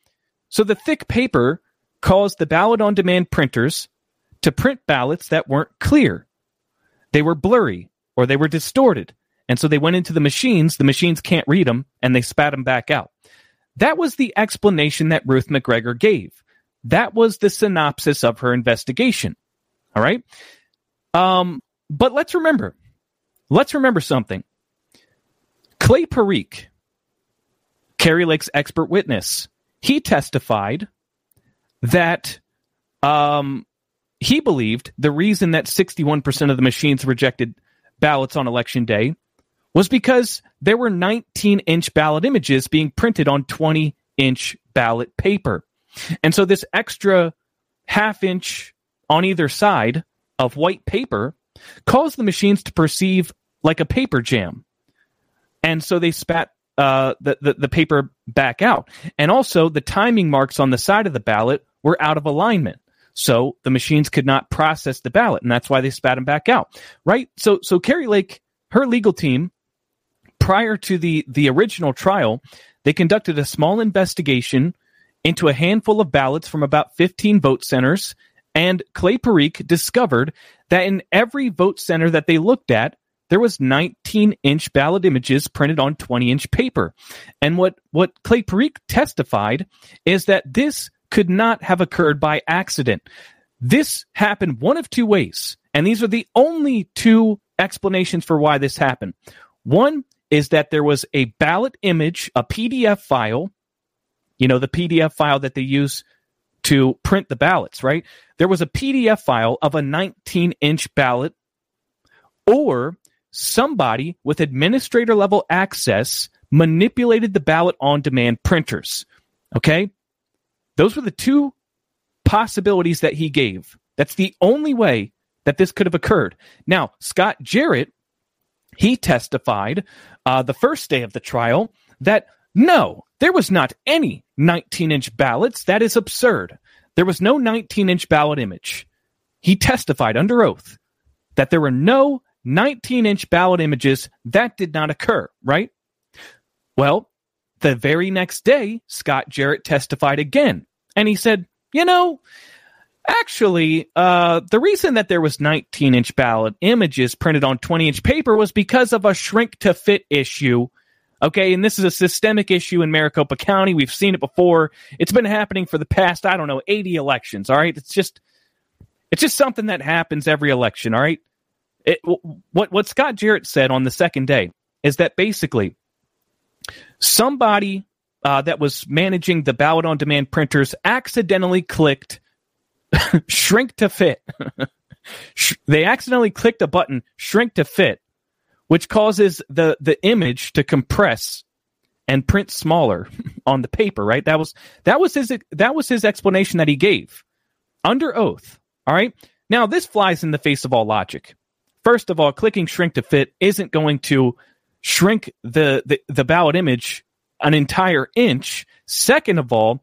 So the thick paper caused the ballot on demand printers to print ballots that weren't clear. They were blurry or they were distorted. And so they went into the machines, the machines can't read them, and they spat them back out. That was the explanation that Ruth McGregor gave. That was the synopsis of her investigation. All right. Um, but let's remember, let's remember something. Clay Parikh, Kari Lake's expert witness, he testified that um, he believed the reason that 61% of the machines rejected ballots on election day was because there were 19 inch ballot images being printed on 20 inch ballot paper. And so this extra half inch on either side of white paper caused the machines to perceive like a paper jam. And so they spat uh, the, the, the paper back out. And also the timing marks on the side of the ballot were out of alignment. So the machines could not process the ballot, and that's why they spat them back out. Right? So so Kari Lake, her legal team, prior to the the original trial, they conducted a small investigation into a handful of ballots from about 15 vote centers, and Clay Parikh discovered that in every vote center that they looked at, there was 19 inch ballot images printed on 20 inch paper. And what, what Clay Parikh testified is that this could not have occurred by accident. This happened one of two ways, and these are the only two explanations for why this happened. One is that there was a ballot image, a PDF file, you know, the PDF file that they use to print the ballots, right? There was a PDF file of a 19 inch ballot, or somebody with administrator level access manipulated the ballot on demand printers. Okay. Those were the two possibilities that he gave. That's the only way that this could have occurred. Now, Scott Jarrett, he testified uh, the first day of the trial that no, there was not any 19 inch ballots. That is absurd. There was no 19 inch ballot image. He testified under oath that there were no 19 inch ballot images. That did not occur, right? Well, the very next day, Scott Jarrett testified again. And he said, You know, Actually, uh, the reason that there was 19 inch ballot images printed on 20 inch paper was because of a shrink to fit issue. Okay, and this is a systemic issue in Maricopa County. We've seen it before. It's been happening for the past, I don't know, 80 elections. All right, it's just, it's just something that happens every election. All right, it, what what Scott Jarrett said on the second day is that basically somebody uh, that was managing the ballot on demand printers accidentally clicked shrink to fit. they accidentally clicked a button shrink to fit, which causes the the image to compress and print smaller on the paper. Right? That was that was his that was his explanation that he gave under oath. All right. Now this flies in the face of all logic. First of all, clicking shrink to fit isn't going to shrink the, the, the ballot image an entire inch. Second of all,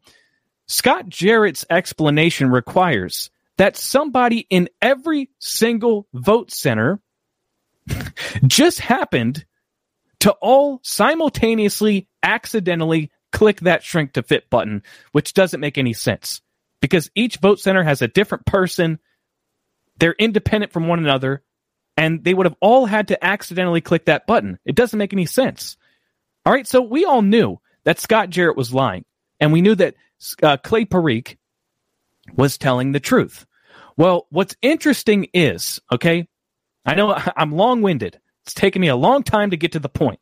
Scott Jarrett's explanation requires that somebody in every single vote center just happened to all simultaneously accidentally click that shrink to fit button, which doesn't make any sense because each vote center has a different person. They're independent from one another and they would have all had to accidentally click that button. It doesn't make any sense. All right, so we all knew that Scott Jarrett was lying, and we knew that uh, Clay Parikh was telling the truth. Well, what's interesting is, okay, I know I'm long winded. It's taken me a long time to get to the point,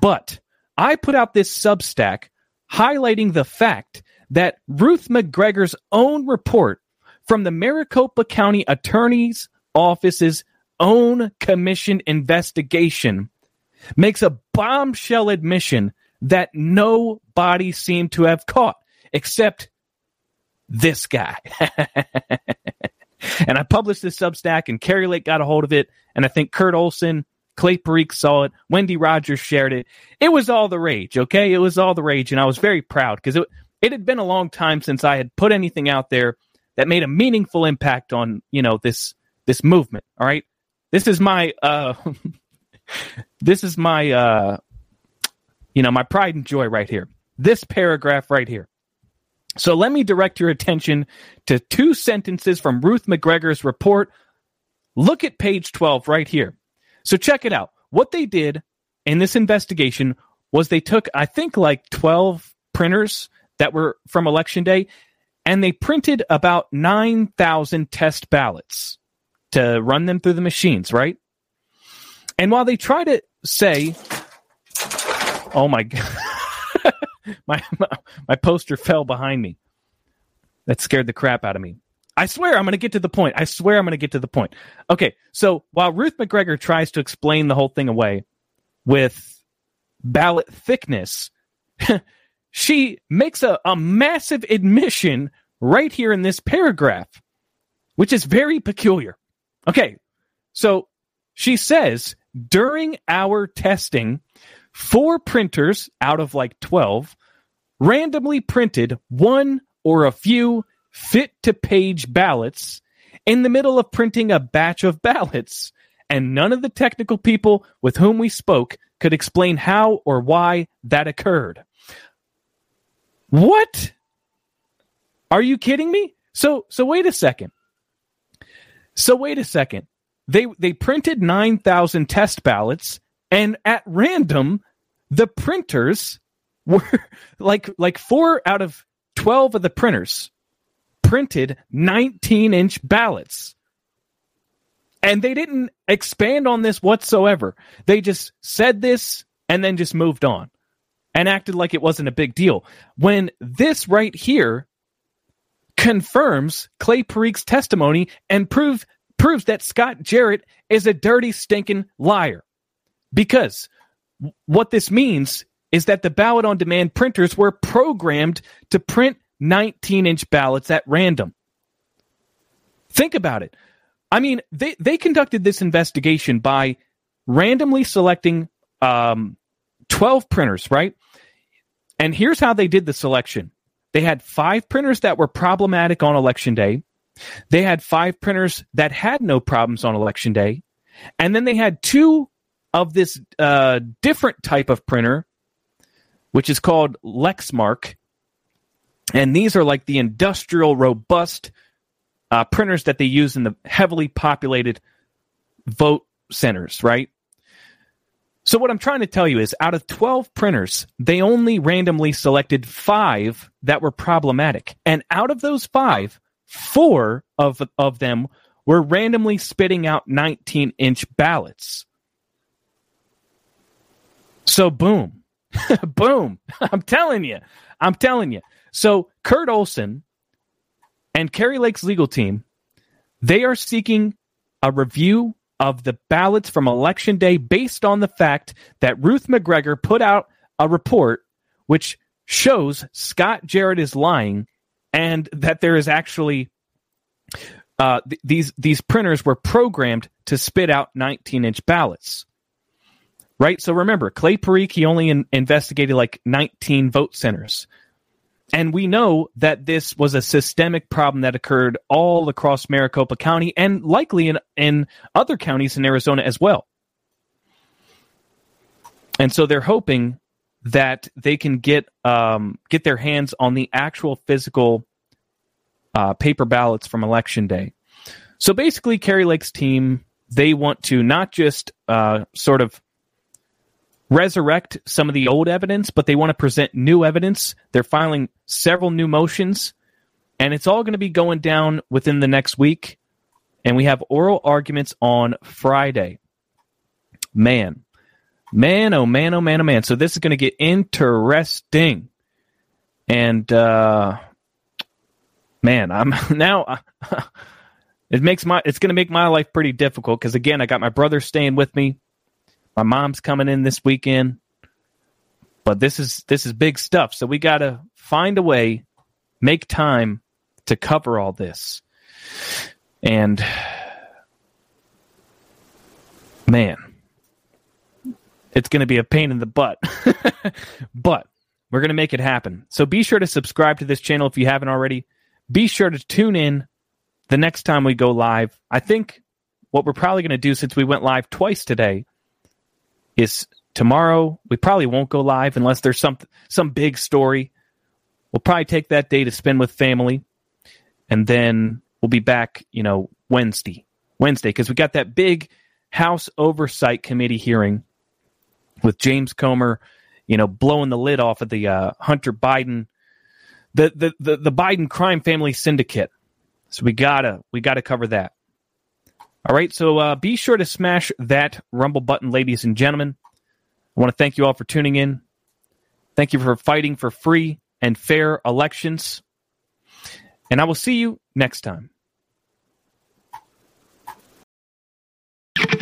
but I put out this Substack highlighting the fact that Ruth McGregor's own report from the Maricopa County Attorney's Office's own commission investigation makes a bombshell admission that nobody seemed to have caught except this guy. and I published this Substack, and Kari Lake got a hold of it, and I think Kurt Olsen, Clay Parikh saw it, Wendy Rogers shared it. It was all the rage, okay? It was all the rage, and I was very proud because it it had been a long time since I had put anything out there that made a meaningful impact on you know this this movement. All right, this is my uh this is my uh you know my pride and joy right here this paragraph right here so let me direct your attention to two sentences from ruth mcgregor's report. Look at page 12 right here. So check it out. What they did in this investigation was they took i think like 12 printers that were from election day and they printed about 9000 test ballots to run them through the machines, right? And while they try to say, "Oh my god, my, my poster fell behind me," that scared the crap out of me. I swear I'm going to get to the point. I swear I'm going to get to the point. Okay, so while Ruth McGregor tries to explain the whole thing away with ballot thickness, she makes a, a massive admission right here in this paragraph, which is very peculiar. Okay. So she says during our testing, four printers out of like 12 randomly printed one or a few fit to page ballots in the middle of printing a batch of ballots. And none of the technical people with whom we spoke could explain how or why that occurred. What? Are you kidding me? So so wait a second. So wait a second. They they printed 9,000 test ballots and at random the printers were like like 4 out of 12 of the printers printed 19 inch ballots. And they didn't expand on this whatsoever. They just said this and then just moved on and acted like it wasn't a big deal. When this right here confirms Clay Parikh's testimony and prove, proves that Scott Jarrett is a dirty, stinking liar. Because what this means is that the ballot on demand printers were programmed to print 19 inch ballots at random. Think about it. I mean, they, they conducted this investigation by randomly selecting um, 12 printers, right? And here's how they did the selection they had five printers that were problematic on election day. They had five printers that had no problems on election day. And then they had two of this uh, different type of printer, which is called Lexmark. And these are like the industrial, robust uh, printers that they use in the heavily populated vote centers, right? So, what I'm trying to tell you is out of 12 printers, they only randomly selected five that were problematic. And out of those five, four of, of them were randomly spitting out 19 inch ballots. So, boom, boom. I'm telling you, I'm telling you. So, Kurt Olsen and Kari Lake's legal team, they are seeking a review of the ballots from election day based on the fact that Ruth McGregor put out a report which shows Scott Jarrett is lying and that there is actually uh, th- these these printers were programmed to spit out 19 inch ballots. Right. So remember, Clay Parikh he only in- investigated like 19 vote centers. And we know that this was a systemic problem that occurred all across Maricopa County and likely in, in other counties in Arizona as well. And so they're hoping that they can get um, get their hands on the actual physical uh, paper ballots from election day. So basically, Kari Lake's team they want to not just uh, sort of resurrect some of the old evidence, but they want to present new evidence. They're filing several new motions, and it's all going to be going down within the next week. And we have oral arguments on Friday. Man, man, oh man, oh man, oh man. So this is going to get interesting. And, uh, man, I'm now. it makes my it's going to make my life pretty difficult because again, I got my brother staying with me. My mom's coming in this weekend. But this is this is big stuff. So we got to find a way, make time to cover all this. And man, it's going to be a pain in the butt. but we're going to make it happen. So be sure to subscribe to this channel if you haven't already. Be sure to tune in the next time we go live. I think what we're probably going to do since we went live twice today is tomorrow. We probably won't go live unless there's some some big story. We'll probably take that day to spend with family, and then we'll be back. You know, Wednesday, Wednesday, because we got that big House Oversight Committee hearing with James Comer. You know, blowing the lid off of the uh, Hunter Biden, the, the the the Biden crime family syndicate. So we gotta we gotta cover that. All right, so uh, be sure to smash that rumble button, ladies and gentlemen. I want to thank you all for tuning in. Thank you for fighting for free and fair elections. And I will see you next time.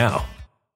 now.